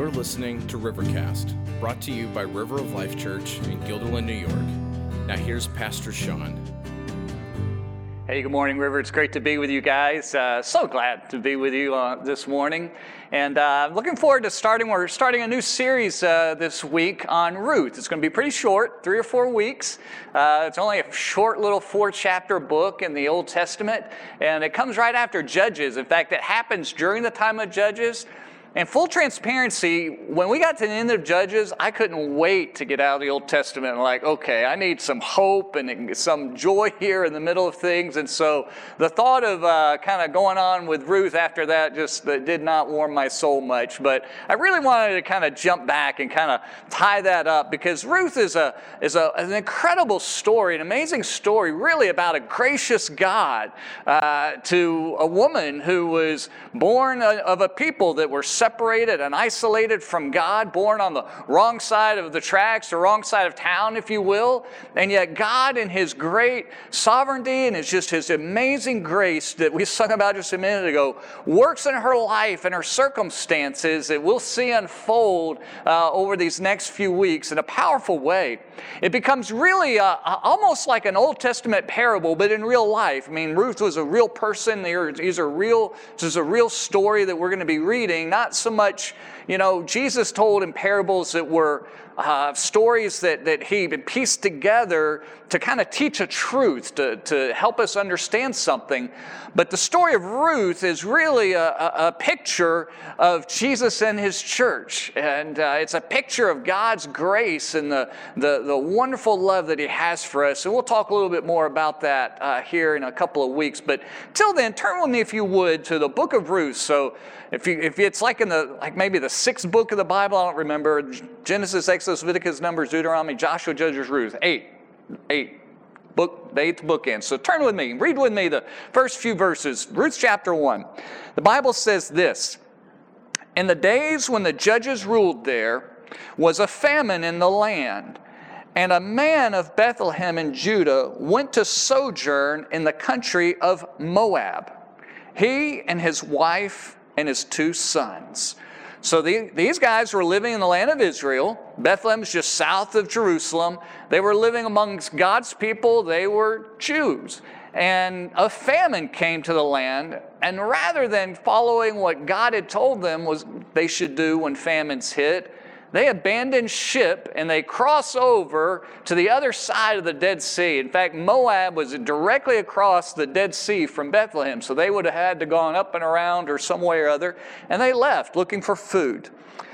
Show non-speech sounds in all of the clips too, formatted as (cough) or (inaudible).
You're listening to Rivercast, brought to you by River of Life Church in Guilderland, New York. Now, here's Pastor Sean. Hey, good morning, River. It's great to be with you guys. Uh, so glad to be with you uh, this morning. And uh, looking forward to starting. We're starting a new series uh, this week on Ruth. It's going to be pretty short, three or four weeks. Uh, it's only a short little four chapter book in the Old Testament, and it comes right after Judges. In fact, it happens during the time of Judges. And full transparency, when we got to the end of Judges, I couldn't wait to get out of the Old Testament and like, okay, I need some hope and some joy here in the middle of things. And so the thought of uh, kind of going on with Ruth after that just uh, did not warm my soul much. But I really wanted to kind of jump back and kind of tie that up because Ruth is a is a, an incredible story, an amazing story, really about a gracious God uh, to a woman who was born uh, of a people that were separated and isolated from God, born on the wrong side of the tracks, the wrong side of town, if you will. And yet, God, in His great sovereignty and it's just His amazing grace that we (laughs) sung about just a minute ago, works in her life and her circumstances that we'll see unfold uh, over these next few weeks in a powerful way. It becomes really uh, almost like an Old Testament parable, but in real life. I mean, Ruth was a real person. These are real. This is a real story that we're going to be reading, not not so much, you know, Jesus told in parables that were uh, stories that, that he pieced together to kind of teach a truth, to, to help us understand something. But the story of Ruth is really a, a, picture of Jesus and his church. And uh, it's a picture of God's grace and the, the, the, wonderful love that he has for us. And we'll talk a little bit more about that uh, here in a couple of weeks. But till then, turn with me, if you would, to the book of Ruth. So if, you, if it's like in the, like maybe the sixth book of the Bible, I don't remember, Genesis, Exodus, Leviticus, Numbers, Deuteronomy, Joshua, Judges, Ruth, eight, eight book, the eighth book ends. So turn with me, read with me the first few verses. Ruth chapter 1. The Bible says this In the days when the judges ruled there was a famine in the land, and a man of Bethlehem in Judah went to sojourn in the country of Moab. He and his wife and his two sons. So the, these guys were living in the land of Israel. Bethlehem's just south of Jerusalem. They were living amongst God's people. They were Jews. And a famine came to the land, and rather than following what God had told them was they should do when famines hit, they abandon ship and they cross over to the other side of the Dead Sea. In fact, Moab was directly across the Dead Sea from Bethlehem, so they would have had to gone up and around or some way or other, and they left looking for food.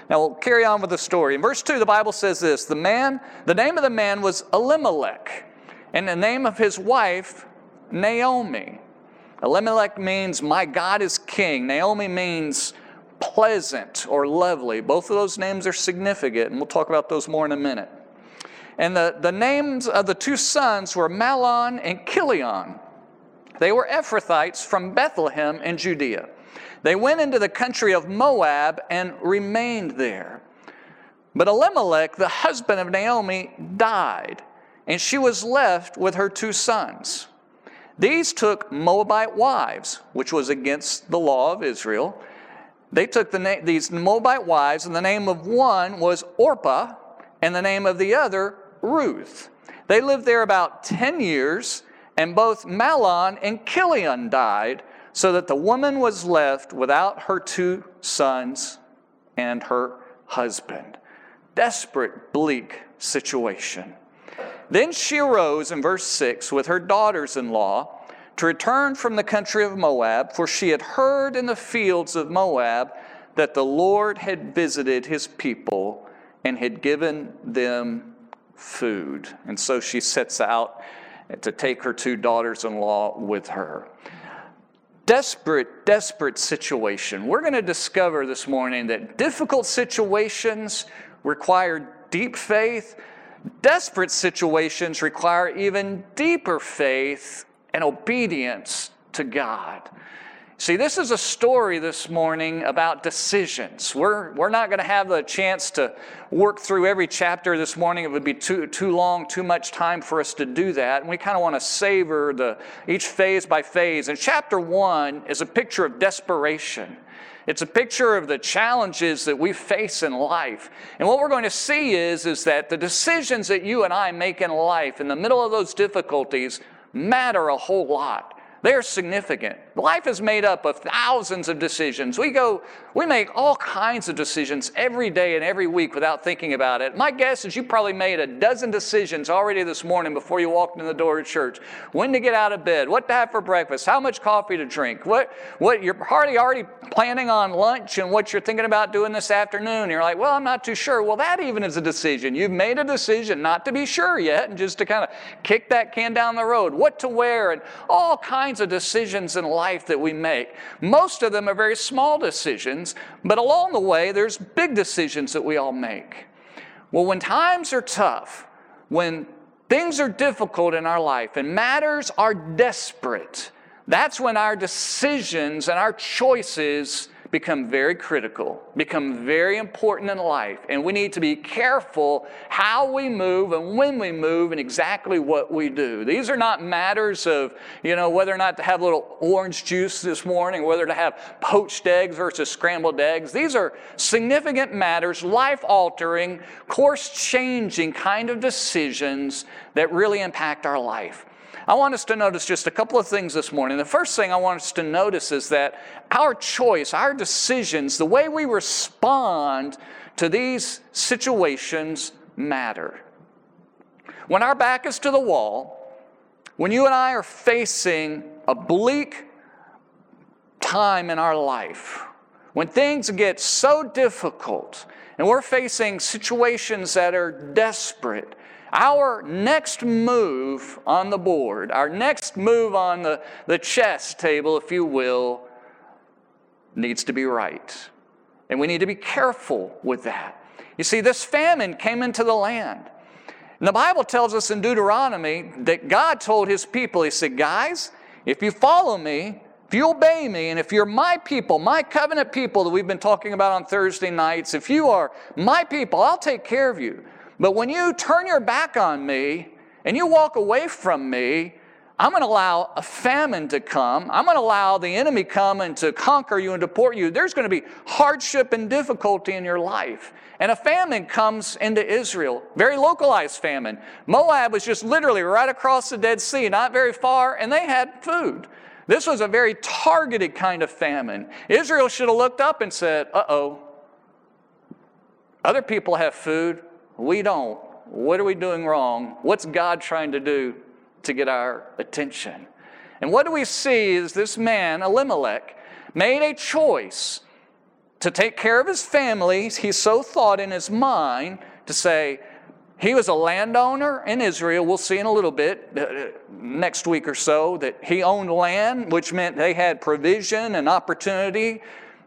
Now we'll carry on with the story. In verse 2, the Bible says this the man, the name of the man was Elimelech, and the name of his wife, Naomi. Elimelech means my God is king. Naomi means pleasant or lovely. Both of those names are significant, and we'll talk about those more in a minute. And the, the names of the two sons were Mahlon and Chilion. They were Ephrathites from Bethlehem in Judea. They went into the country of Moab and remained there. But Elimelech, the husband of Naomi, died, and she was left with her two sons. These took Moabite wives, which was against the law of Israel, they took the na- these Moabite wives, and the name of one was Orpah, and the name of the other, Ruth. They lived there about 10 years, and both Mahlon and Chilion died, so that the woman was left without her two sons and her husband. Desperate, bleak situation. Then she arose in verse 6 with her daughters in law to return from the country of Moab, for she had heard in the fields of Moab that the Lord had visited his people and had given them food. And so she sets out to take her two daughters in law with her. Desperate, desperate situation. We're going to discover this morning that difficult situations require deep faith. Desperate situations require even deeper faith and obedience to God. See, this is a story this morning about decisions. We're, we're not going to have the chance to work through every chapter this morning. It would be too, too long, too much time for us to do that. And we kind of want to savor the, each phase by phase. And chapter one is a picture of desperation. It's a picture of the challenges that we face in life. And what we're going to see is, is that the decisions that you and I make in life in the middle of those difficulties matter a whole lot. They're significant. Life is made up of thousands of decisions. We go, we make all kinds of decisions every day and every week without thinking about it. My guess is you probably made a dozen decisions already this morning before you walked in the door of church. When to get out of bed, what to have for breakfast, how much coffee to drink, what, what you're hardly already planning on lunch and what you're thinking about doing this afternoon. You're like, well, I'm not too sure. Well, that even is a decision. You've made a decision not to be sure yet and just to kind of kick that can down the road, what to wear, and all kinds kinds of decisions in life that we make. Most of them are very small decisions, but along the way, there's big decisions that we all make. Well, when times are tough, when things are difficult in our life and matters are desperate, that's when our decisions and our choices become very critical, become very important in life. And we need to be careful how we move and when we move and exactly what we do. These are not matters of, you know, whether or not to have a little orange juice this morning, whether to have poached eggs versus scrambled eggs. These are significant matters, life altering, course changing kind of decisions that really impact our life. I want us to notice just a couple of things this morning. The first thing I want us to notice is that our choice, our decisions, the way we respond to these situations matter. When our back is to the wall, when you and I are facing a bleak time in our life, when things get so difficult and we're facing situations that are desperate, our next move on the board, our next move on the, the chess table, if you will, needs to be right. And we need to be careful with that. You see, this famine came into the land. And the Bible tells us in Deuteronomy that God told his people, He said, Guys, if you follow me, if you obey me, and if you're my people, my covenant people that we've been talking about on Thursday nights, if you are my people, I'll take care of you. But when you turn your back on me and you walk away from me, I'm going to allow a famine to come. I'm going to allow the enemy come and to conquer you and deport you. There's going to be hardship and difficulty in your life. And a famine comes into Israel, very localized famine. Moab was just literally right across the Dead Sea, not very far, and they had food. This was a very targeted kind of famine. Israel should have looked up and said, uh oh, other people have food. We don't. What are we doing wrong? What's God trying to do to get our attention? And what do we see is this man, Elimelech, made a choice to take care of his family. He so thought in his mind to say, he was a landowner in Israel. We'll see in a little bit, uh, next week or so, that he owned land, which meant they had provision and opportunity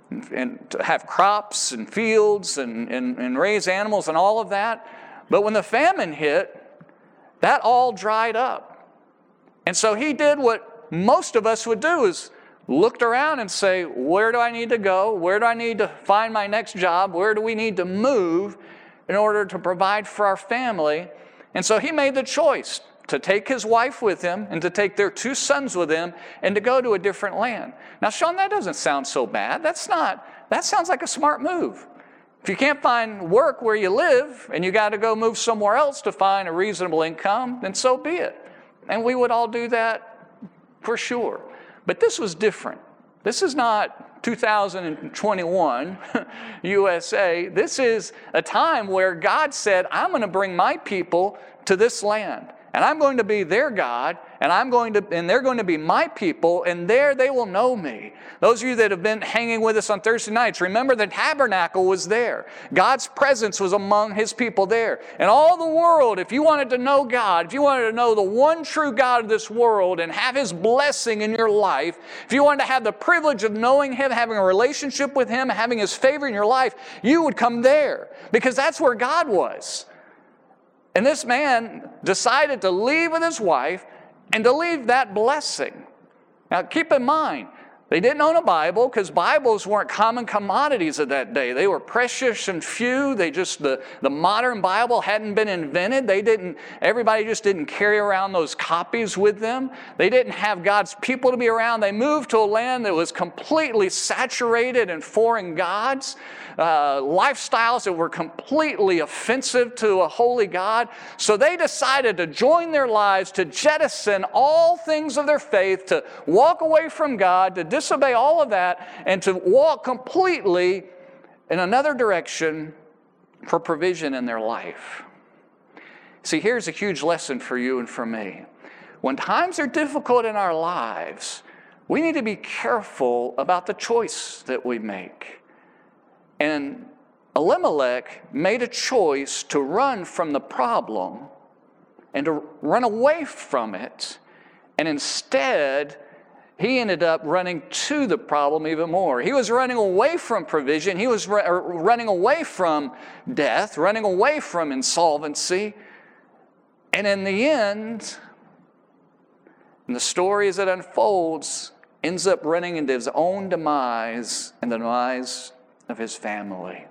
and to have crops and fields and, and, and raise animals and all of that. But when the famine hit, that all dried up. And so he did what most of us would do is looked around and say, where do I need to go? Where do I need to find my next job? Where do we need to move in order to provide for our family? And so he made the choice to take his wife with him and to take their two sons with him and to go to a different land. Now, Sean, that doesn't sound so bad. That's not, that sounds like a smart move. If you can't find work where you live and you got to go move somewhere else to find a reasonable income, then so be it. And we would all do that for sure. But this was different. This is not 2021 USA. (laughs) This is a time where God said, I'm going to bring my people to this land and I'm going to be their God, and I'm going to, and they're going to be my people, and there they will know me. Those of you that have been hanging with us on Thursday nights, remember the tabernacle was there. God's presence was among his people there. And all the world, if you wanted to know God, if you wanted to know the one true God of this world and have his blessing in your life, if you wanted to have the privilege of knowing him, having a relationship with him, having his favor in your life, you would come there because that's where God was. And this man decided to leave with his wife and to leave that blessing. Now, keep in mind, They didn't own a Bible because Bibles weren't common commodities of that day. They were precious and few. They just the, the modern Bible hadn't been invented. They didn't everybody just didn't carry around those copies with them. They didn't have God's people to be around. They moved to a land that was completely saturated in foreign gods uh, lifestyles that were completely offensive to a holy God. So they decided to join their lives, to jettison all things of their faith, to walk away from God, to disobey all of that, and to walk completely in another direction for provision in their life. See, here's a huge lesson for you and for me. When times are difficult in our lives, we need to be careful about the choice that we make. And Elimelech made a choice to run from the problem and to run away from it. And instead, he ended up running to the problem even more. He was running away from provision, he was running away from death, running away from insolvency. And in the end, in the story as it unfolds, ends up running into his own demise and the demise of his family.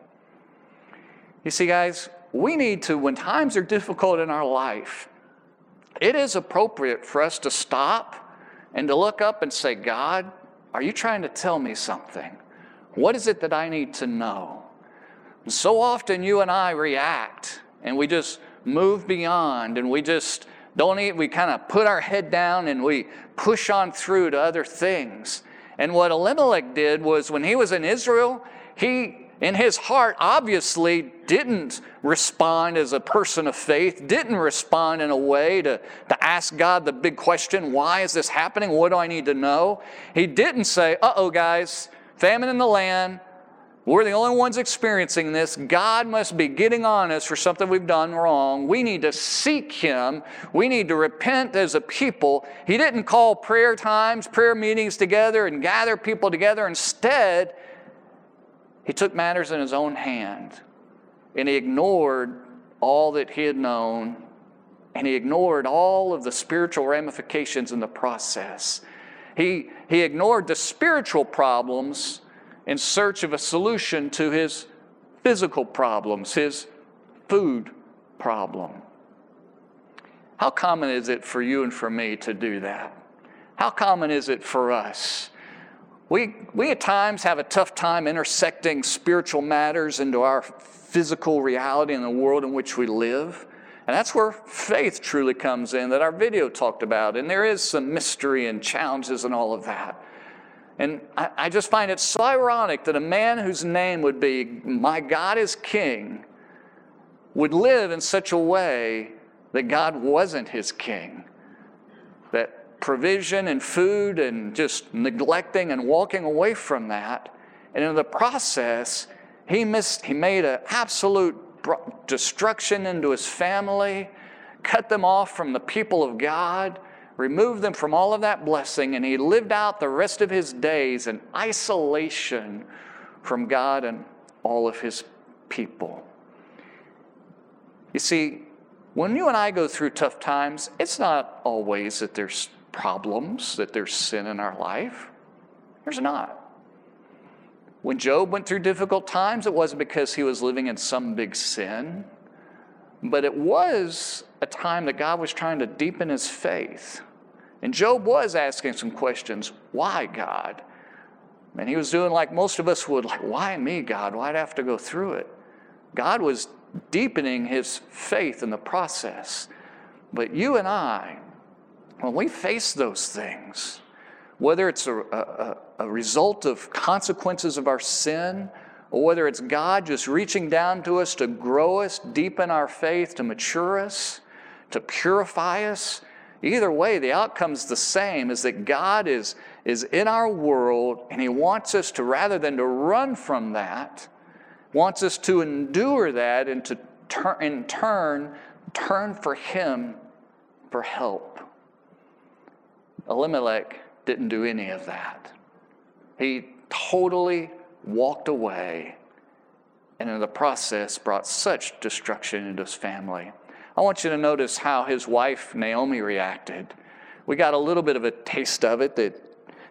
You see, guys, we need to, when times are difficult in our life, it is appropriate for us to stop and to look up and say, God, are you trying to tell me something? What is it that I need to know? And so often you and I react and we just move beyond and we just don't eat, we kind of put our head down and we push on through to other things. And what Elimelech did was when he was in Israel, he, in his heart, obviously didn't respond as a person of faith, didn't respond in a way to, to ask God the big question why is this happening? What do I need to know? He didn't say, uh oh, guys, famine in the land. We're the only ones experiencing this. God must be getting on us for something we've done wrong. We need to seek Him. We need to repent as a people. He didn't call prayer times, prayer meetings together and gather people together. Instead, he took matters in his own hand and he ignored all that he had known and he ignored all of the spiritual ramifications in the process. He, he ignored the spiritual problems in search of a solution to his physical problems, his food problem. How common is it for you and for me to do that? How common is it for us we, we at times have a tough time intersecting spiritual matters into our physical reality and the world in which we live. And that's where faith truly comes in, that our video talked about. And there is some mystery and challenges and all of that. And I, I just find it so ironic that a man whose name would be, My God is King, would live in such a way that God wasn't his king. Provision and food and just neglecting and walking away from that. And in the process, he, missed, he made an absolute destruction into his family, cut them off from the people of God, removed them from all of that blessing, and he lived out the rest of his days in isolation from God and all of his people. You see, when you and I go through tough times, it's not always that there's problems, that there's sin in our life. There's not. When Job went through difficult times, it wasn't because he was living in some big sin, but it was a time that God was trying to deepen his faith. And Job was asking some questions why, God? And he was doing like most of us would, like, why me, God? Why'd I have to go through it? God was deepening his faith in the process. But you and I, when we face those things, whether it's a, a, a, result of consequences of our sin, or whether it's God just reaching down to us to grow us, deepen our faith, to mature us, to purify us, either way, the outcome's the same is that God is, is in our world and He wants us to, rather than to run from that, wants us to endure that and to turn, in turn turn for Him for help. Elimelech didn't do any of that. He totally walked away and in the process brought such destruction into his family. I want you to notice how his wife Naomi reacted. We got a little bit of a taste of it that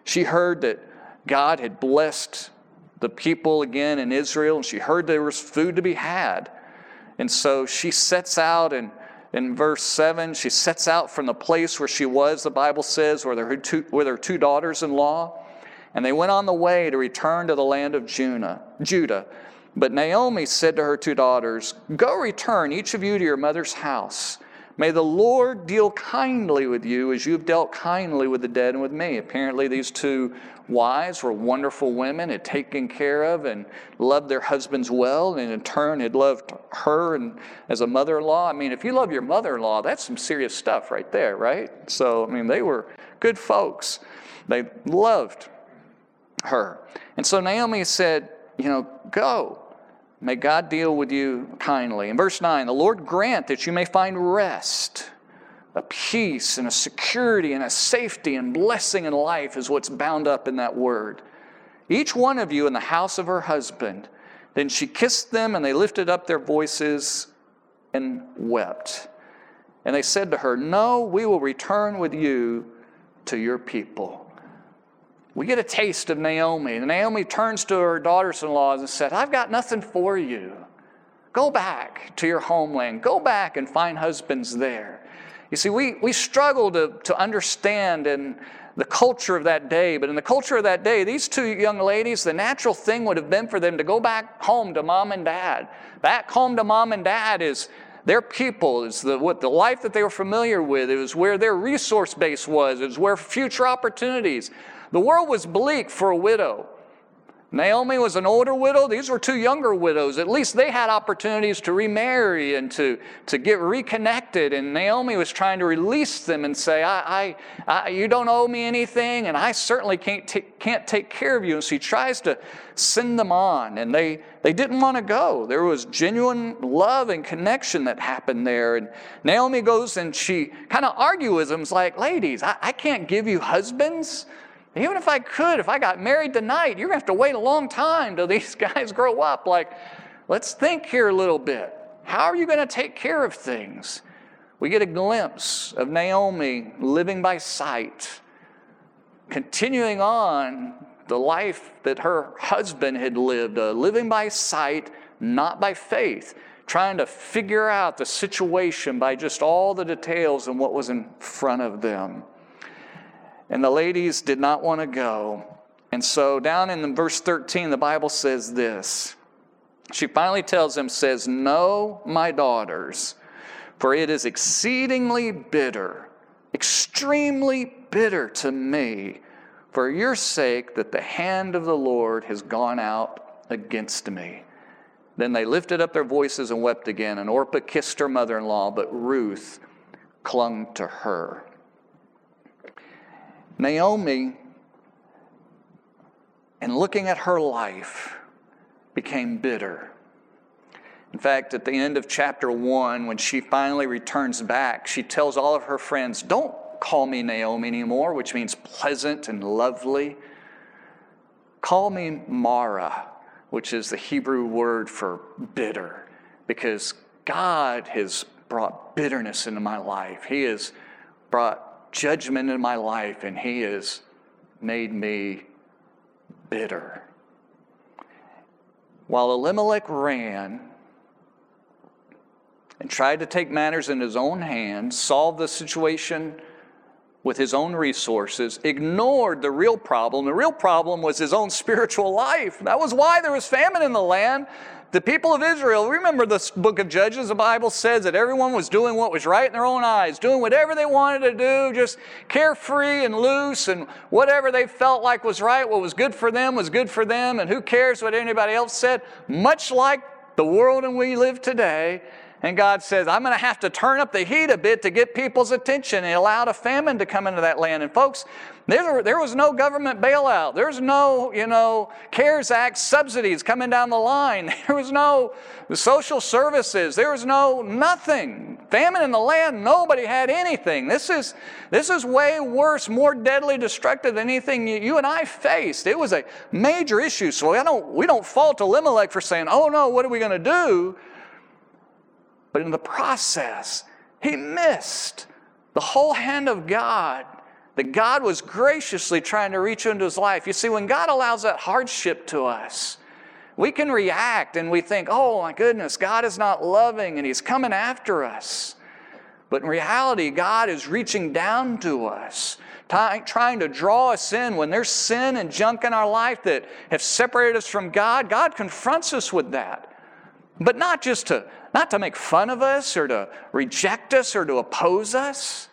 she heard that God had blessed the people again in Israel, and she heard there was food to be had. And so she sets out, and in verse 7, she sets out from the place where she was, the Bible says, where her two, with her two daughters in law. And they went on the way to return to the land of. Judah. But Naomi said to her two daughters, Go return, each of you, to your mother's house. May the Lord deal kindly with you as you've dealt kindly with the dead and with me. Apparently, these two wives were wonderful women, had taken care of and loved their husbands well, and in turn had loved her and as a mother in law. I mean, if you love your mother in law, that's some serious stuff right there, right? So, I mean, they were good folks. They loved her. And so Naomi said, You know, go. May God deal with you kindly. In verse 9, the Lord grant that you may find rest, a peace and a security and a safety and blessing in life is what's bound up in that word. Each one of you in the house of her husband. Then she kissed them, and they lifted up their voices and wept. And they said to her, No, we will return with you to your people we get a taste of Naomi. Naomi turns to her daughters in law and said, I've got nothing for you. Go back to your homeland. Go back and find husbands there. You see, we, we struggle to, to understand in the culture of that day, but in the culture of that day, these two young ladies, the natural thing would have been for them to go back home to mom and dad. Back home to mom and dad is their people, is the, what the life that they were familiar with. It was where their resource base was. It was where future opportunities. The world was bleak for a widow. Naomi was an older widow. These were two younger widows. At least they had opportunities to remarry and to, to get reconnected. And Naomi was trying to release them and say, I, I, I You don't owe me anything, and I certainly can't, t- can't take care of you. And she tries to send them on, and they, they didn't want to go. There was genuine love and connection that happened there. And Naomi goes and she kind of argues with them, like, Ladies, I, I can't give you husbands. Even if I could, if I got married tonight, you're going to have to wait a long time till (laughs) these guys grow up. Like, let's think here a little bit. How are you going to take care of things? We get a glimpse of Naomi living by sight, continuing on the life that her husband had lived, uh, living by sight, not by faith, trying to figure out the situation by just all the details and what was in front of them. And the ladies did not want to go. And so, down in verse 13, the Bible says this. She finally tells them, says, No, my daughters, for it is exceedingly bitter, extremely bitter to me, for your sake that the hand of the Lord has gone out against me. Then they lifted up their voices and wept again, and Orpah kissed her mother in law, but Ruth clung to her. Naomi, in looking at her life, became bitter. In fact, at the end of chapter one, when she finally returns back, she tells all of her friends, Don't call me Naomi anymore, which means pleasant and lovely. Call me Mara, which is the Hebrew word for bitter, because God has brought bitterness into my life. He has brought judgment in my life, and He has made me bitter. While Elimelech ran and tried to take matters in his own hands, solve the situation with his own resources, ignored the real problem. The real problem was his own spiritual life. That was why there was famine in the land. The people of Israel, remember the book of Judges, the Bible says that everyone was doing what was right in their own eyes, doing whatever they wanted to do, just carefree and loose, and whatever they felt like was right, what was good for them was good for them, and who cares what anybody else said? Much like the world in we live today, and God says, I'm going to have to turn up the heat a bit to get people's attention. And allowed a famine to come into that land. And folks, there, there was no government bailout. There's no, you know, CARES Act subsidies coming down the line. (laughs) There was no social services. There was no nothing. Famine in the land, nobody had anything. This is, this is way worse, more deadly destructive than anything you, you and I faced. It was a major issue. So I don't, we don't fault Elimelech for saying, oh no, what are we going to do? But in the process, he missed the whole hand of God that God was graciously trying to reach into his life. You see, when God allows that hardship to us, we can react and we think, oh my goodness, God is not loving and he's coming after us. But in reality, God is reaching down to us, trying to draw us in. When there's sin and junk in our life that have separated us from God, God confronts us with that. But not just to, not to make fun of us or to reject us or to oppose us.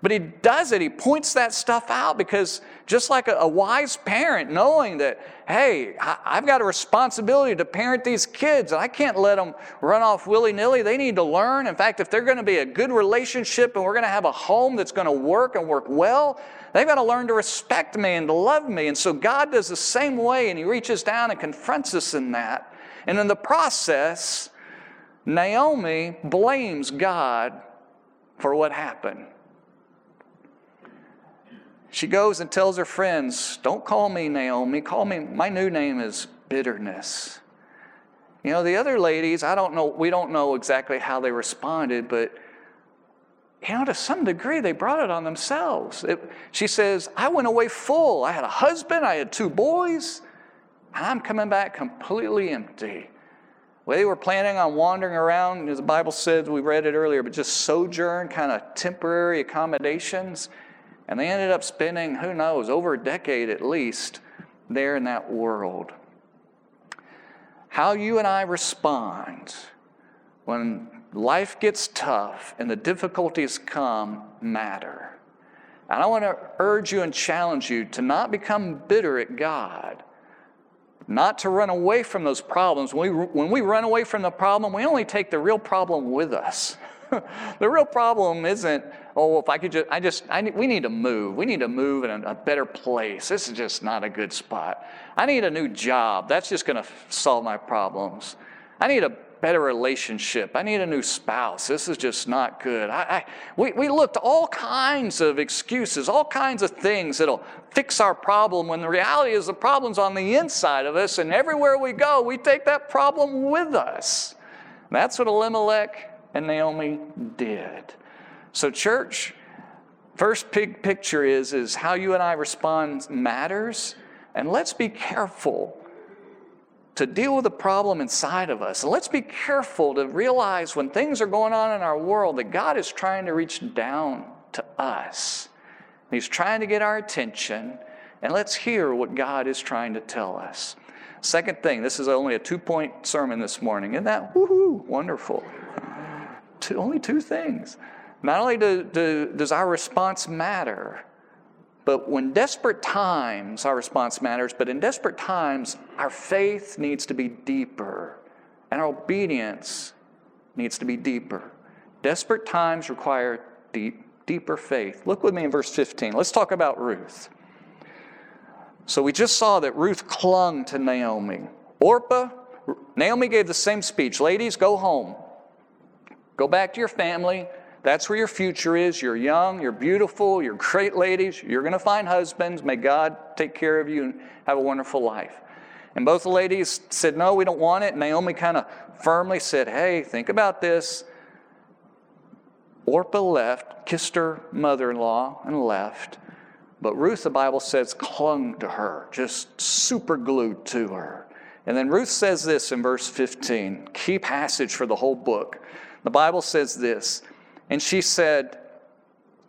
But he does it, he points that stuff out because just like a, a wise parent, knowing that, hey, I, I've got a responsibility to parent these kids, and I can't let them run off willy nilly. They need to learn. In fact, if they're going to be a good relationship and we're going to have a home that's going to work and work well, they've got to learn to respect me and to love me. And so God does the same way, and he reaches down and confronts us in that. And in the process, Naomi blames God for what happened. She goes and tells her friends, Don't call me Naomi, call me, my new name is bitterness. You know, the other ladies, I don't know, we don't know exactly how they responded, but you know, to some degree, they brought it on themselves. It, she says, I went away full. I had a husband, I had two boys. I'm coming back completely empty. Well, they were planning on wandering around, as the Bible said, we read it earlier, but just sojourn, kind of temporary accommodations. And they ended up spending, who knows, over a decade at least there in that world. How you and I respond when life gets tough and the difficulties come matter. And I want to urge you and challenge you to not become bitter at God, not to run away from those problems. When we, when we run away from the problem, we only take the real problem with us. (laughs) the real problem isn't, oh, if I could just, I just, I we need to move. We need to move in a, a better place. This is just not a good spot. I need a new job. That's just going to solve my problems. I need a better relationship. I need a new spouse. This is just not good. I, I, we, we looked all kinds of excuses, all kinds of things that'll fix our problem when the reality is the problem's on the inside of us, and everywhere we go, we take that problem with us. That's what Elimelech and Naomi did. So, church, first big picture is, is how you and I respond matters. And let's be careful to deal with the problem inside of us. And let's be careful to realize when things are going on in our world that God is trying to reach down to us. He's trying to get our attention. And let's hear what God is trying to tell us. Second thing, this is only a two point sermon this morning. Isn't that woohoo? Wonderful (laughs) two, only two things. Not only do, do, does our response matter, but when desperate times, our response matters, but in desperate times, our faith needs to be deeper and our obedience needs to be deeper. Desperate times require deep, deeper faith. Look with me in verse 15. Let's talk about Ruth. So we just saw that Ruth clung to Naomi. Orpah, Naomi gave the same speech Ladies, go home. Go back to your family. That's where your future is. You're young, you're beautiful, you're great ladies. You're going to find husbands. May God take care of you and have a wonderful life. And both the ladies said, No, we don't want it. And Naomi kind of firmly said, Hey, think about this. Orpah left, kissed her mother in law, and left. But Ruth, the Bible says, clung to her, just super glued to her. And then Ruth says this in verse 15, key passage for the whole book. The Bible says this, and she said,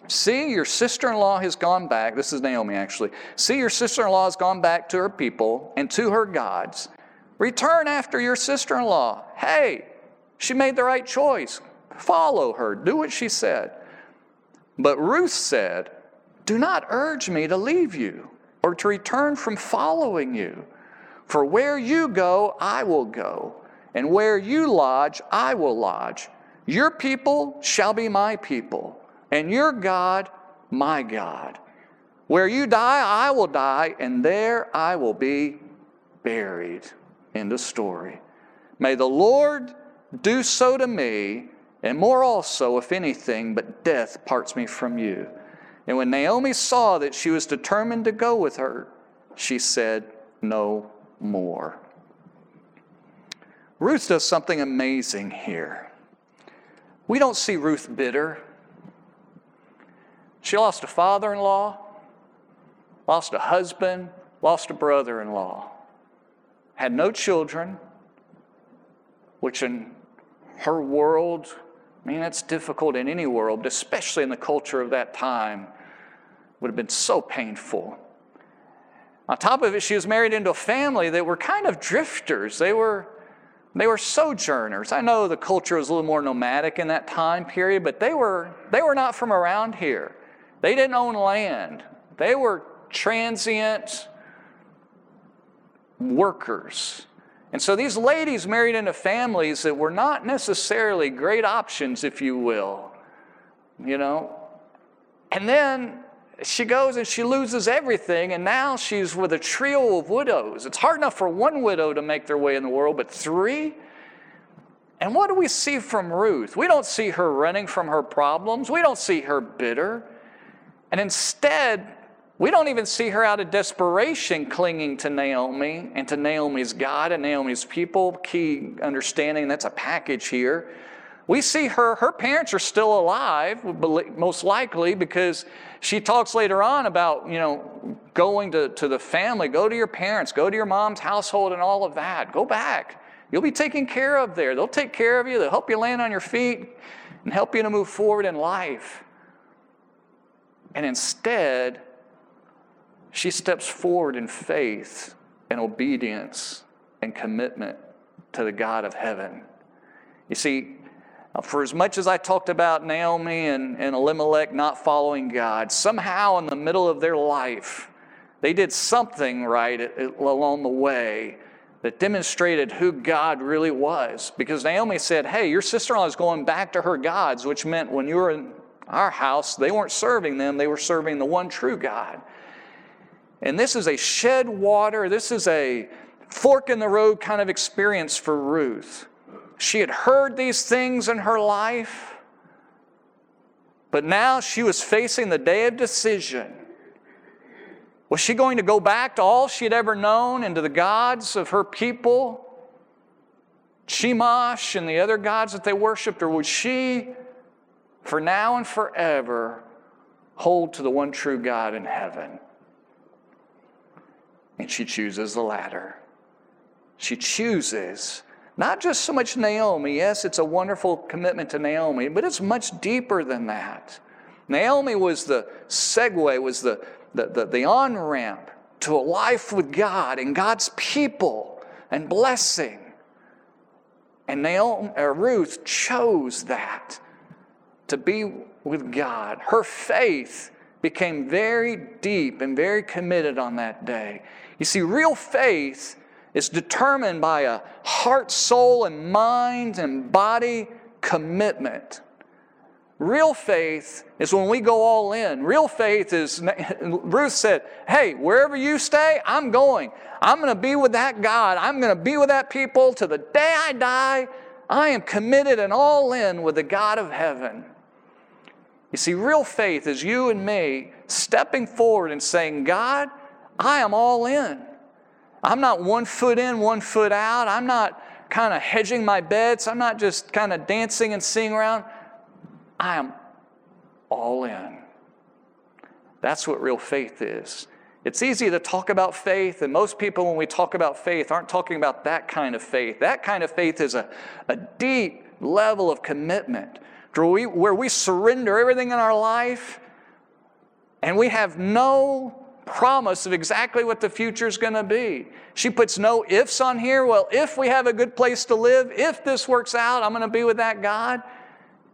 See, your sister in law has gone back. This is Naomi, actually. See, your sister in law has gone back to her people and to her gods. Return after your sister in law. Hey, she made the right choice. Follow her. Do what she said. But Ruth said, Do not urge me to leave you or to return from following you. For where you go, I will go, and where you lodge, I will lodge. Your people shall be my people, and your God, my God. Where you die, I will die, and there I will be buried. In the story. May the Lord do so to me, and more also, if anything, but death parts me from you. And when Naomi saw that she was determined to go with her, she said, No more. Ruth does something amazing here. We don't see Ruth bitter. She lost a father in law, lost a husband, lost a brother in law, had no children, which in her world, I mean, that's difficult in any world, especially in the culture of that time, would have been so painful. On top of it, she was married into a family that were kind of drifters. They were, they were sojourners. I know the culture was a little more nomadic in that time period, but they were, they were not from around here. They didn't own land. They were transient workers. And so these ladies married into families that were not necessarily great options, if you will, you know. And then she goes and she loses everything, and now she's with a trio of widows. It's hard enough for one widow to make their way in the world, but three? And what do we see from Ruth? We don't see her running from her problems, we don't see her bitter. And instead, we don't even see her out of desperation clinging to Naomi and to Naomi's God and Naomi's people. Key understanding that's a package here. We see her, her parents are still alive, most likely, because she talks later on about, you know, going to, to the family, go to your parents, go to your mom's household and all of that. Go back. You'll be taken care of there. They'll take care of you, they'll help you land on your feet and help you to move forward in life. And instead, she steps forward in faith and obedience and commitment to the God of heaven. You see, Uh, for as much as I talked about Naomi and, and Elimelech not following God, somehow in the middle of their life, they did something right along the way that demonstrated who God really was. Because Naomi said, Hey, your sister in law is going back to her gods, which meant when you were in our house, they weren't serving them, they were serving the one true God. And this is a shed water, this is a fork in the road kind of experience for Ruth. She had heard these things in her life, but now she was facing the day of decision. Was she going to go back to all she had ever known and to the gods of her people, Chemosh and the other gods that they worshiped, or would she, for now and forever, hold to the one true God in heaven? And she chooses the latter. She chooses not just so much Naomi. Yes, it's a wonderful commitment to Naomi, but it's much deeper than that. Naomi was the segue, was the, the, the, the on ramp to a life with God and God's people and blessing. And Naomi, Ruth chose that to be with God. Her faith became very deep and very committed on that day. You see, real faith is determined by a heart, soul, and mind and body commitment. Real faith is when we go all in. Real faith is, (laughs) Ruth said, Hey, wherever you stay, I'm going. I'm going to be with that God. I'm going to be with that people to the day I die. I am committed and all in with the God of heaven. You see, real faith is you and me stepping forward and saying, God, I am all in. I'm not one foot in, one foot out. I'm not kind of hedging my bets. I'm not just kind of dancing and seeing around. I am all in. That's what real faith is. It's easy to talk about faith, and most people, when we talk about faith, aren't talking about that kind of faith. That kind of faith is a, a deep level of commitment where we, where we surrender everything in our life and we have no promise of exactly what the future is going to be. She puts no ifs on here. Well, if we have a good place to live, if this works out, I'm going to be with that God.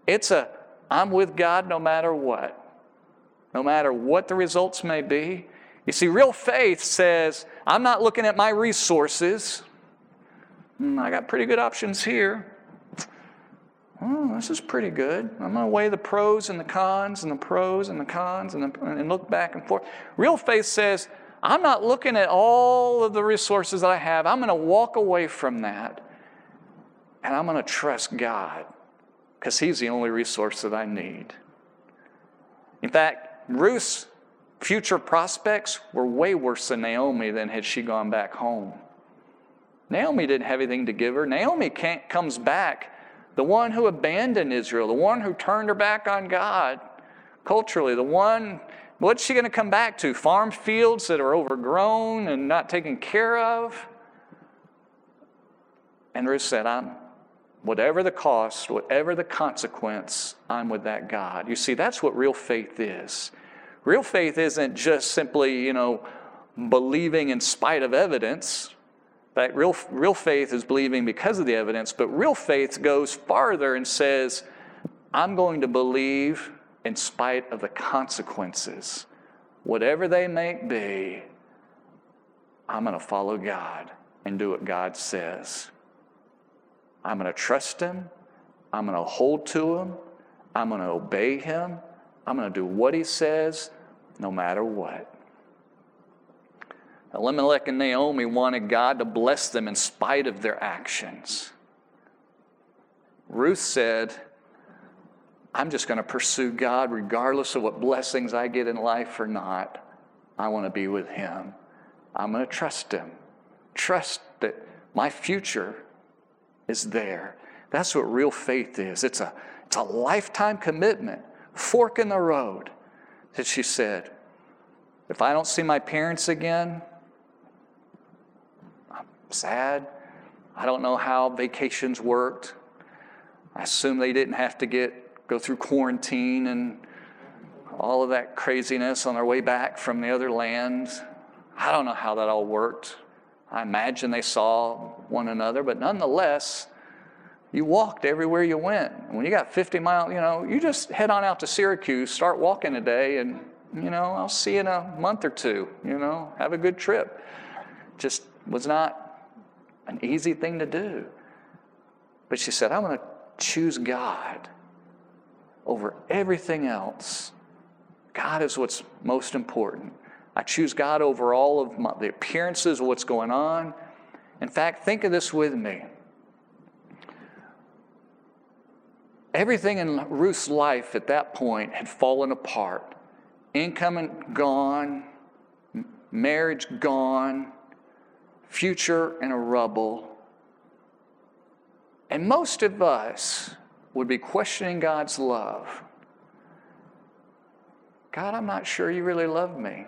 It's a I'm with God no matter what. No matter what the results may be. You see, real faith says, I'm not looking at my resources. Hmm, I got pretty good options here oh, this is pretty good. I'm going to weigh the pros and the cons and the pros and the cons and, the, and look back and forth. Real faith says, I'm not looking at all of the resources that I have. I'm going to walk away from that and I'm going to trust God because He's the only resource that I need. In fact, Ruth's future prospects were way worse than Naomi than had she gone back home. Naomi didn't have anything to give her. Naomi can't comes back the one who abandoned Israel, the one who turned her back on God culturally, the one What's she going to come back to? Farm fields that are overgrown and not taken care of? And Ruth said, I'm, whatever the cost, whatever the consequence, I'm with that God. You see, that's what real faith is. Real faith isn't just simply, you know, believing in spite of evidence. Fact, real, real faith is believing because of the evidence, but real faith goes farther and says, I'm going to believe in spite of the consequences. Whatever they may be, I'm going to follow God and do what God says. I'm going to trust Him. I'm going to hold to Him. I'm going to obey Him. I'm going to do what He says no matter what. Elimelech and Naomi wanted God to bless them in spite of their actions. Ruth said, I'm just going to pursue God regardless of what blessings I get in life or not. I want to be with Him. I'm going to trust Him. Trust that my future is there. That's what real faith is. It's a, it's a lifetime commitment, fork in the road. That she said, if I don't see my parents again, sad. I don't know how vacations worked. I assume they didn't have to get go through quarantine and all of that craziness on their way back from the other lands. I don't know how that all worked. I imagine they saw one another, but nonetheless, you walked everywhere you went. When you got 50 miles, you know, you just head on out to Syracuse, start walking today, and, you know, I'll see you in a month or two, you know, have a good trip. Just was not an easy thing to do. But she said, I'm going to choose God over everything else. God is what's most important. I choose God over all of my, the appearances what's going on. In fact, think of this with me. Everything in Ruth's life at that point had fallen apart. Income gone, marriage gone, future in a rubble. And most of us would be questioning God's love. God, I'm not sure you really love me.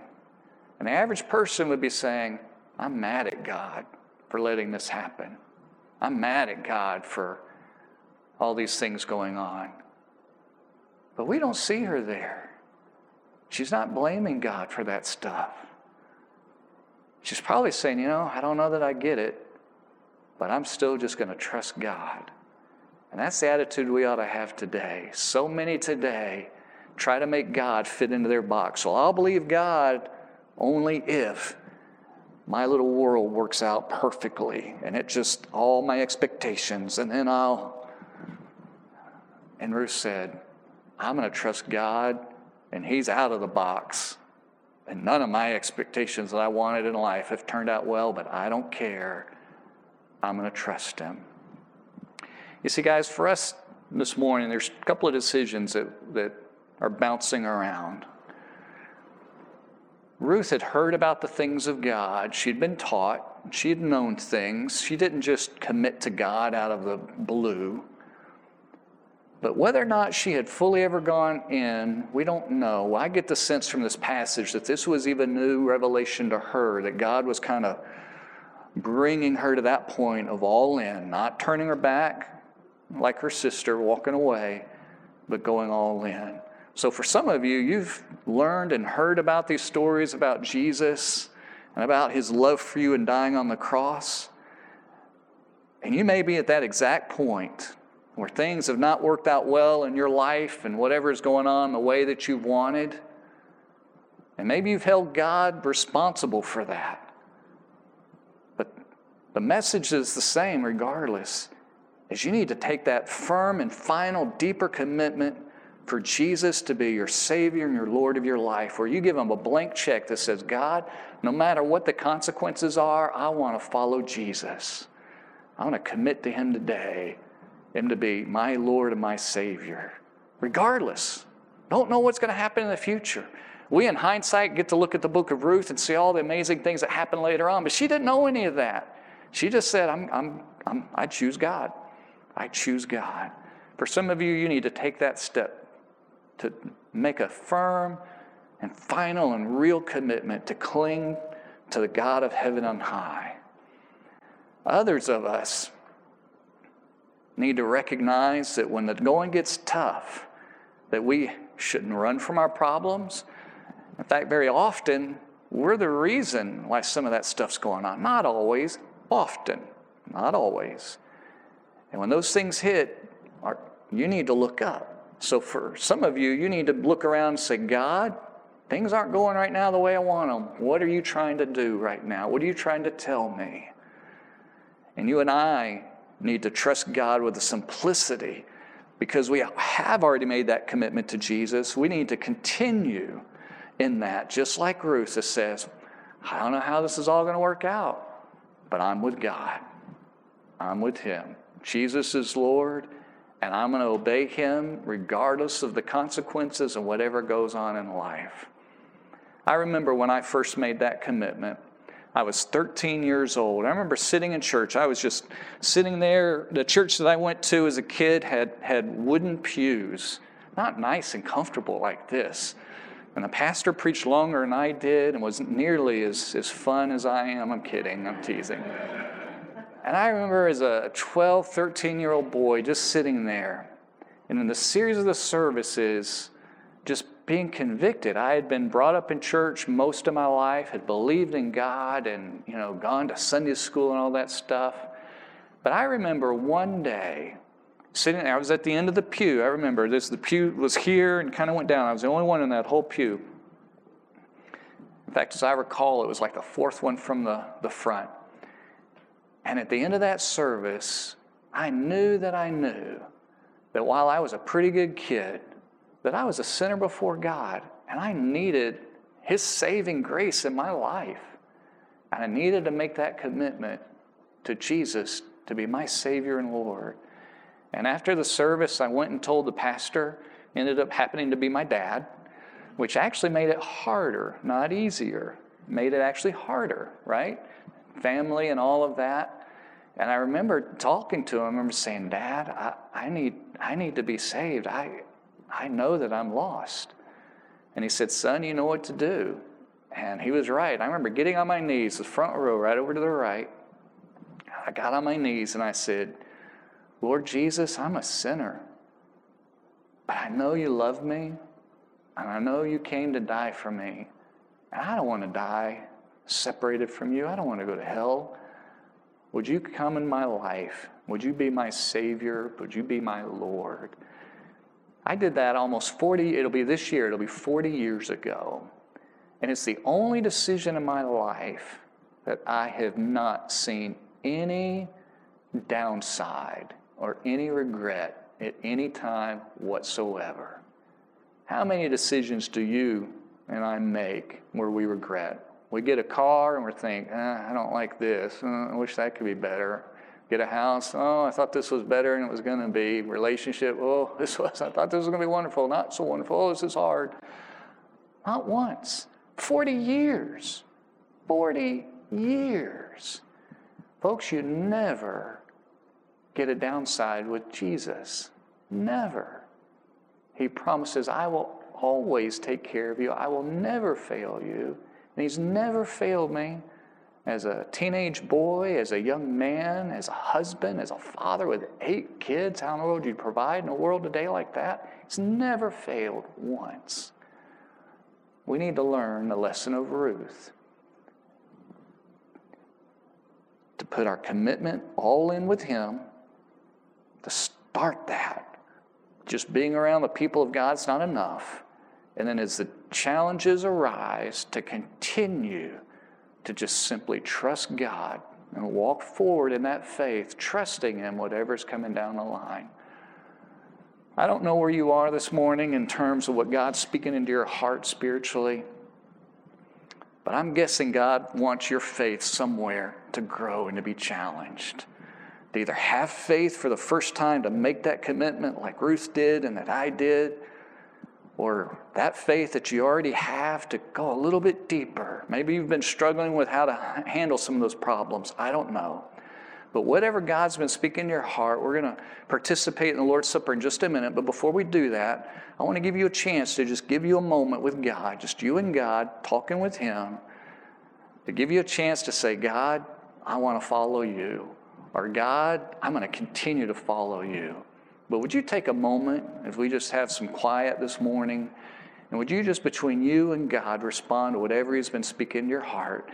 An average person would be saying, I'm mad at God for letting this happen. I'm mad at God for all these things going on. But we don't see her there. She's not blaming God for that stuff. She's probably saying, you know, I don't know that I get it, but I'm still just going to trust God. And that's the attitude we ought to have today. So many today try to make God fit into their box. Well, I'll believe God only if my little world works out perfectly and it just all my expectations, and then I'll. And Ruth said, I'm going to trust God, and He's out of the box. And none of my expectations that I wanted in life have turned out well, but I don't care. I'm going to trust Him. You see, guys, for us this morning, there's a couple of decisions that, that are bouncing around. Ruth had heard about the things of God. She'd been taught. She had known things. She didn't just commit to God out of the blue. But whether or not she had fully ever gone in, we don't know. I get the sense from this passage that this was even new revelation to her, that God was kind of bringing her to that point of all in, not turning her back, like her sister, walking away, but going all in. So, for some of you, you've learned and heard about these stories about Jesus and about his love for you and dying on the cross. And you may be at that exact point where things have not worked out well in your life and whatever is going on the way that you've wanted. And maybe you've held God responsible for that. But the message is the same regardless is you need to take that firm and final, deeper commitment for Jesus to be your Savior and your Lord of your life, where you give Him a blank check that says, God, no matter what the consequences are, I want to follow Jesus. I want to commit to Him today, Him to be my Lord and my Savior, regardless. Don't know what's going to happen in the future. We, in hindsight, get to look at the book of Ruth and see all the amazing things that happened later on, but she didn't know any of that. She just said, I'm, I'm, I'm, I choose God. I choose God. For some of you, you need to take that step to make a firm and final and real commitment to cling to the God of heaven on high. Others of us need to recognize that when the going gets tough, that we shouldn't run from our problems. In fact, very often, we're the reason why some of that stuff's going on. Not always, often, not always. And when those things hit, you need to look up. So for some of you, you need to look around and say, God, things aren't going right now the way I want them. What are you trying to do right now? What are you trying to tell me? And you and I need to trust God with the simplicity because we have already made that commitment to Jesus. We need to continue in that, just like Ruth says, I don't know how this is all going to work out, but I'm with God. I'm with Him. Jesus is Lord, and I'm going to obey Him regardless of the consequences and whatever goes on in life. I remember when I first made that commitment, I was 13 years old. I remember sitting in church. I was just sitting there. The church that I went to as a kid had, had wooden pews, not nice and comfortable like this. And the pastor preached longer than I did and wasn't nearly as, as fun as I am. I'm kidding, I'm teasing. And I remember as a 12, 13 year old boy just sitting there. And in the series of the services, just being convicted. I had been brought up in church most of my life, had believed in God and, you know, gone to Sunday school and all that stuff. But I remember one day sitting there, I was at the end of the pew. I remember this, the pew was here and kind of went down. I was the only one in that whole pew. In fact, as I recall, it was like the fourth one from the, the front. And at the end of that service, I knew that I knew that while I was a pretty good kid, that I was a sinner before God and I needed His saving grace in my life. And I needed to make that commitment to Jesus to be my Savior and Lord. And after the service, I went and told the pastor, ended up happening to be my dad, which actually made it harder, not easier. Made it actually harder, right? Family and all of that. And I remember talking to him, I remember saying, Dad, I, I, need, I need to be saved. I, I know that I'm lost. And he said, Son, you know what to do. And he was right. I remember getting on my knees, the front row, right over to the right. I got on my knees and I said, Lord Jesus, I'm a sinner. But I know you love me, and I know you came to die for me. And I don't want to die separated from you. I don't want to go to hell. Would you come in my life? Would you be my Savior? Would you be my Lord? I did that almost 40, it'll be this year, it'll be 40 years ago. And it's the only decision in my life that I have not seen any downside or any regret at any time whatsoever. How many decisions do you and I make where we regret? We get a car and we think, eh, I don't like this. Uh, I wish that could be better get a house. Oh, I thought this was better than it was going to be. Relationship. Oh, (laughs) this was. I thought this was going to be wonderful. Not so wonderful. Oh, this is hard. Not once. Forty years. Forty years. Folks, you never get a downside with Jesus. Never. He promises, I will always take care of you. I will never fail you. And He's never failed me as a teenage boy, as a young man, as a husband, as a father with eight kids. How in the world do you provide in a world today like that? It's never failed once. We need to learn the lesson of Ruth. To put our commitment all in with Him, to start that. Just being around the people of God is not enough. And then as the challenges arise, to continue to just simply trust God and walk forward in that faith, trusting Him, whatever's coming down the line. I don't know where you are this morning in terms of what God's speaking into your heart spiritually, but I'm guessing God wants your faith somewhere to grow and to be challenged. To either have faith for the first time to make that commitment like Ruth did and that I did or that faith that you already have to go a little bit deeper. Maybe you've been struggling with how to handle some of those problems. I don't know. But whatever God's been speaking in your heart, we're going to participate in the Lord's Supper in just a minute. But before we do that, I want to give you a chance to just give you a moment with God, just you and God talking with Him, to give you a chance to say, God, I want to follow you. Or God, I'm going to continue to follow you. But would you take a moment if we just have some quiet this morning? And would you just between you and God respond to whatever He's been speaking in your heart?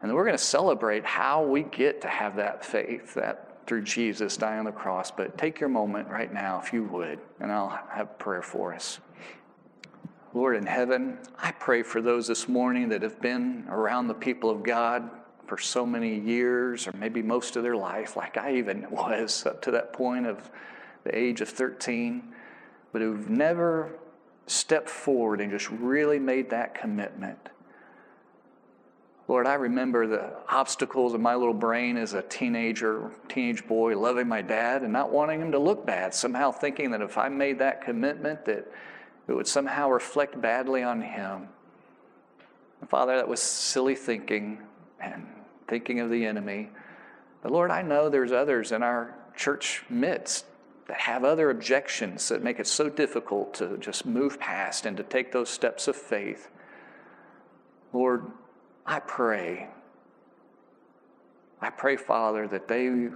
And then we're going to celebrate how we get to have that faith, that through Jesus dying on the cross. But take your moment right now, if you would, and I'll have prayer for us. Lord in heaven, I pray for those this morning that have been around the people of God for so many years, or maybe most of their life, like I even (laughs) was up to that point of the age of 13, but who've never stepped forward and just really made that commitment. Lord, I remember the obstacles in my little brain as a teenager, teenage boy, loving my dad and not wanting him to look bad, somehow thinking that if I made that commitment that it would somehow reflect badly on him. And Father, that was silly thinking and thinking of the enemy. But Lord, I know there's others in our church midst that have other objections that make it so difficult to just move past and to take those steps of faith. Lord, I pray, I pray, Father, that they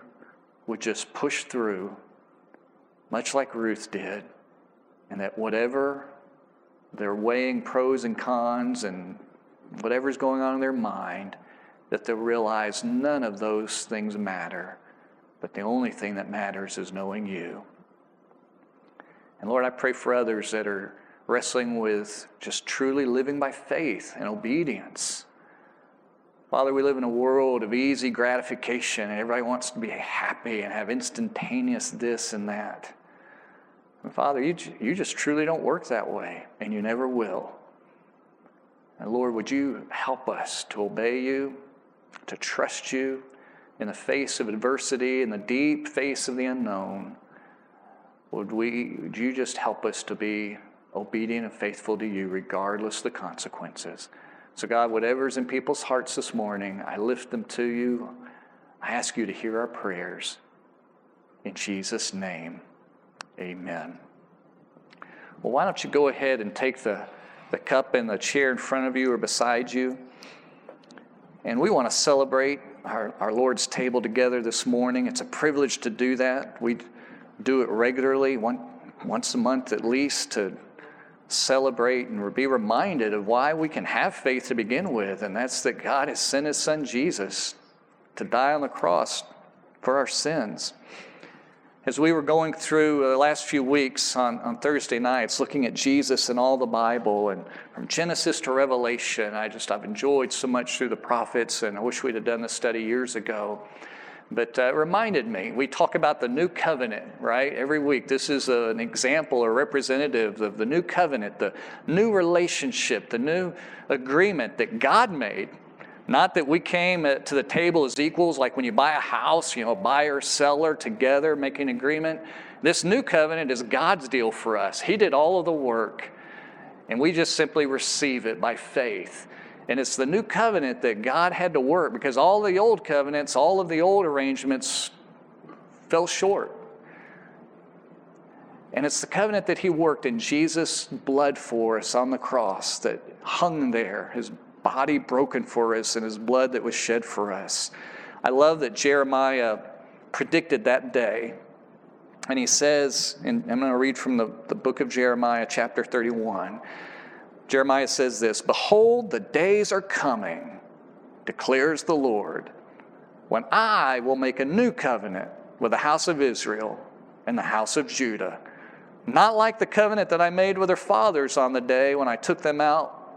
would just push through, much like Ruth did, and that whatever they're weighing pros and cons and whatever's going on in their mind, that they'll realize none of those things matter but the only thing that matters is knowing you. And Lord, I pray for others that are wrestling with just truly living by faith and obedience. Father, we live in a world of easy gratification, and everybody wants to be happy and have instantaneous this and that. And Father, you, you just truly don't work that way, and you never will. And Lord, would you help us to obey you, to trust you, in the face of adversity, in the deep face of the unknown, would, we, would you just help us to be obedient and faithful to you, regardless of the consequences? So, God, whatever's in people's hearts this morning, I lift them to you. I ask you to hear our prayers. In Jesus' name, amen. Well, why don't you go ahead and take the, the cup and the chair in front of you or beside you? And we want to celebrate our, our Lord's table together this morning. It's a privilege to do that. We do it regularly, one, once a month at least, to celebrate and be reminded of why we can have faith to begin with, and that's that God has sent His Son Jesus to die on the cross for our sins. As we were going through the last few weeks on, on Thursday nights, looking at Jesus and all the Bible, and from Genesis to Revelation, I just, I've enjoyed so much through the prophets, and I wish we'd have done this study years ago. But uh, it reminded me, we talk about the new covenant, right? Every week. This is a, an example or representative of the new covenant, the new relationship, the new agreement that God made not that we came to the table as equals, like when you buy a house, you know, buyer, seller together, making agreement. This new covenant is God's deal for us. He did all of the work, and we just simply receive it by faith. And it's the new covenant that God had to work because all the old covenants, all of the old arrangements fell short. And it's the covenant that He worked in Jesus' blood for us on the cross that hung there, His body broken for us and his blood that was shed for us. I love that Jeremiah predicted that day. And he says, and I'm going to read from the, the book of Jeremiah, chapter 31. Jeremiah says this Behold, the days are coming, declares the Lord, when I will make a new covenant with the house of Israel and the house of Judah. Not like the covenant that I made with their fathers on the day when I took them out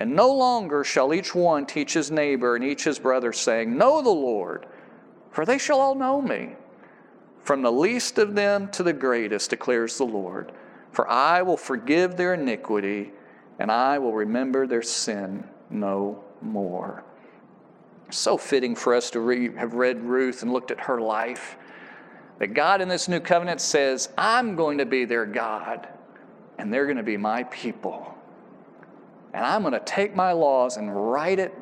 And no longer shall each one teach his neighbor and each his brother, saying, Know the Lord, for they shall all know me. From the least of them to the greatest, declares the Lord. For I will forgive their iniquity, and I will remember their sin no more. So fitting for us to re- have read Ruth and looked at her life. That God in this new covenant says, I'm going to be their God, and they're going to be my people. And I'm going to take my laws and write it,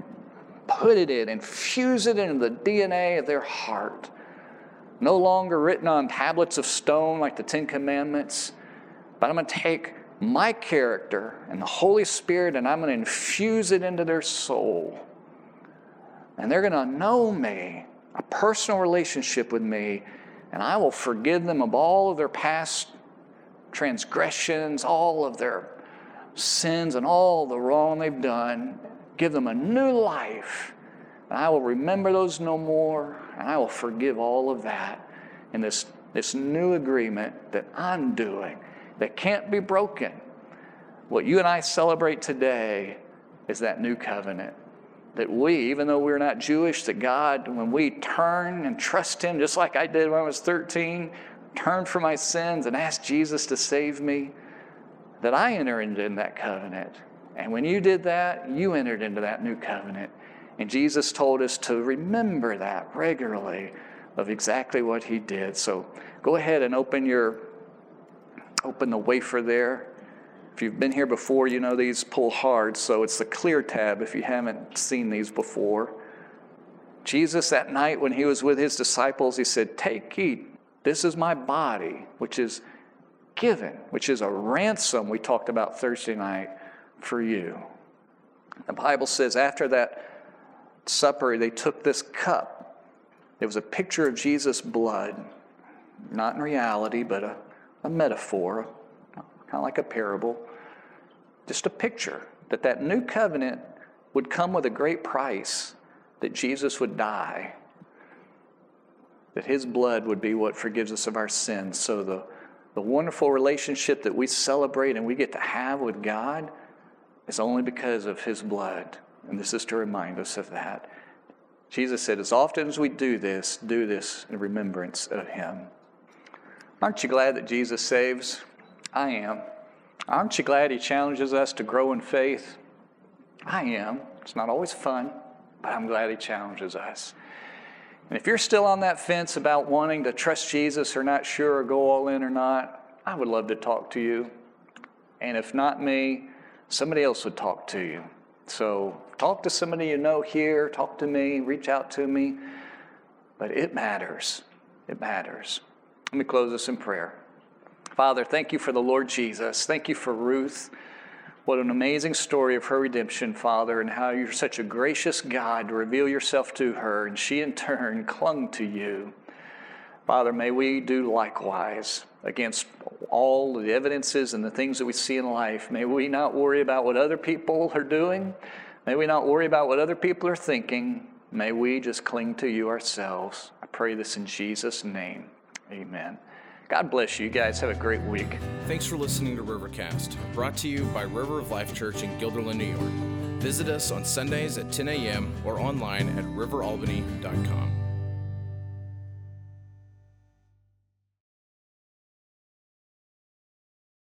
put it in, infuse it into the DNA of their heart. No longer written on tablets of stone like the Ten Commandments, but I'm going to take my character and the Holy Spirit and I'm going to infuse it into their soul. And they're going to know me, a personal relationship with me, and I will forgive them of all of their past transgressions, all of their sins, and all the wrong they've done. Give them a new life. And I will remember those no more, and I will forgive all of that in this, this new agreement that I'm doing that can't be broken. What you and I celebrate today is that new covenant. That we, even though we're not Jewish, that God, when we turn and trust Him, just like I did when I was 13, turn from my sins and ask Jesus to save me, that I enter into that covenant. And when you did that, you entered into that new covenant. And Jesus told us to remember that regularly of exactly what He did. So go ahead and open your open the wafer there. If you've been here before, you know these pull hard, so it's the clear tab if you haven't seen these before. Jesus, that night when he was with his disciples, he said, Take, eat. This is my body, which is given, which is a ransom we talked about Thursday night for you. The Bible says after that supper, they took this cup. It was a picture of Jesus' blood, not in reality, but a a metaphor, kind of like a parable, just a picture that that new covenant would come with a great price, that Jesus would die, that his blood would be what forgives us of our sins. So the, the wonderful relationship that we celebrate and we get to have with God is only because of his blood. And this is to remind us of that. Jesus said, as often as we do this, do this in remembrance of him. Aren't you glad that Jesus saves? I am. Aren't you glad He challenges us to grow in faith? I am. It's not always fun, but I'm glad He challenges us. And if you're still on that fence about wanting to trust Jesus or not sure or go all in or not, I would love to talk to you. And if not me, somebody else would talk to you. So talk to somebody you know here, talk to me, reach out to me. But it matters. It matters. Let me close this in prayer. Father, thank you for the Lord Jesus. Thank you for Ruth. What an amazing story of her redemption, Father, and how you're such a gracious God to reveal yourself to her, and she in turn (laughs) clung to you. Father, may we do likewise against all the evidences and the things that we see in life. May we not worry about what other people are doing. May we not worry about what other people are thinking. May we just cling to you ourselves. I pray this in Jesus' name. Amen. God bless you. Guys have a great week. Thanks for listening to Rivercast, brought to you by River of Life Church in Guilderland, New York. Visit us on Sundays at 10 a.m. or online at riveralbany.com.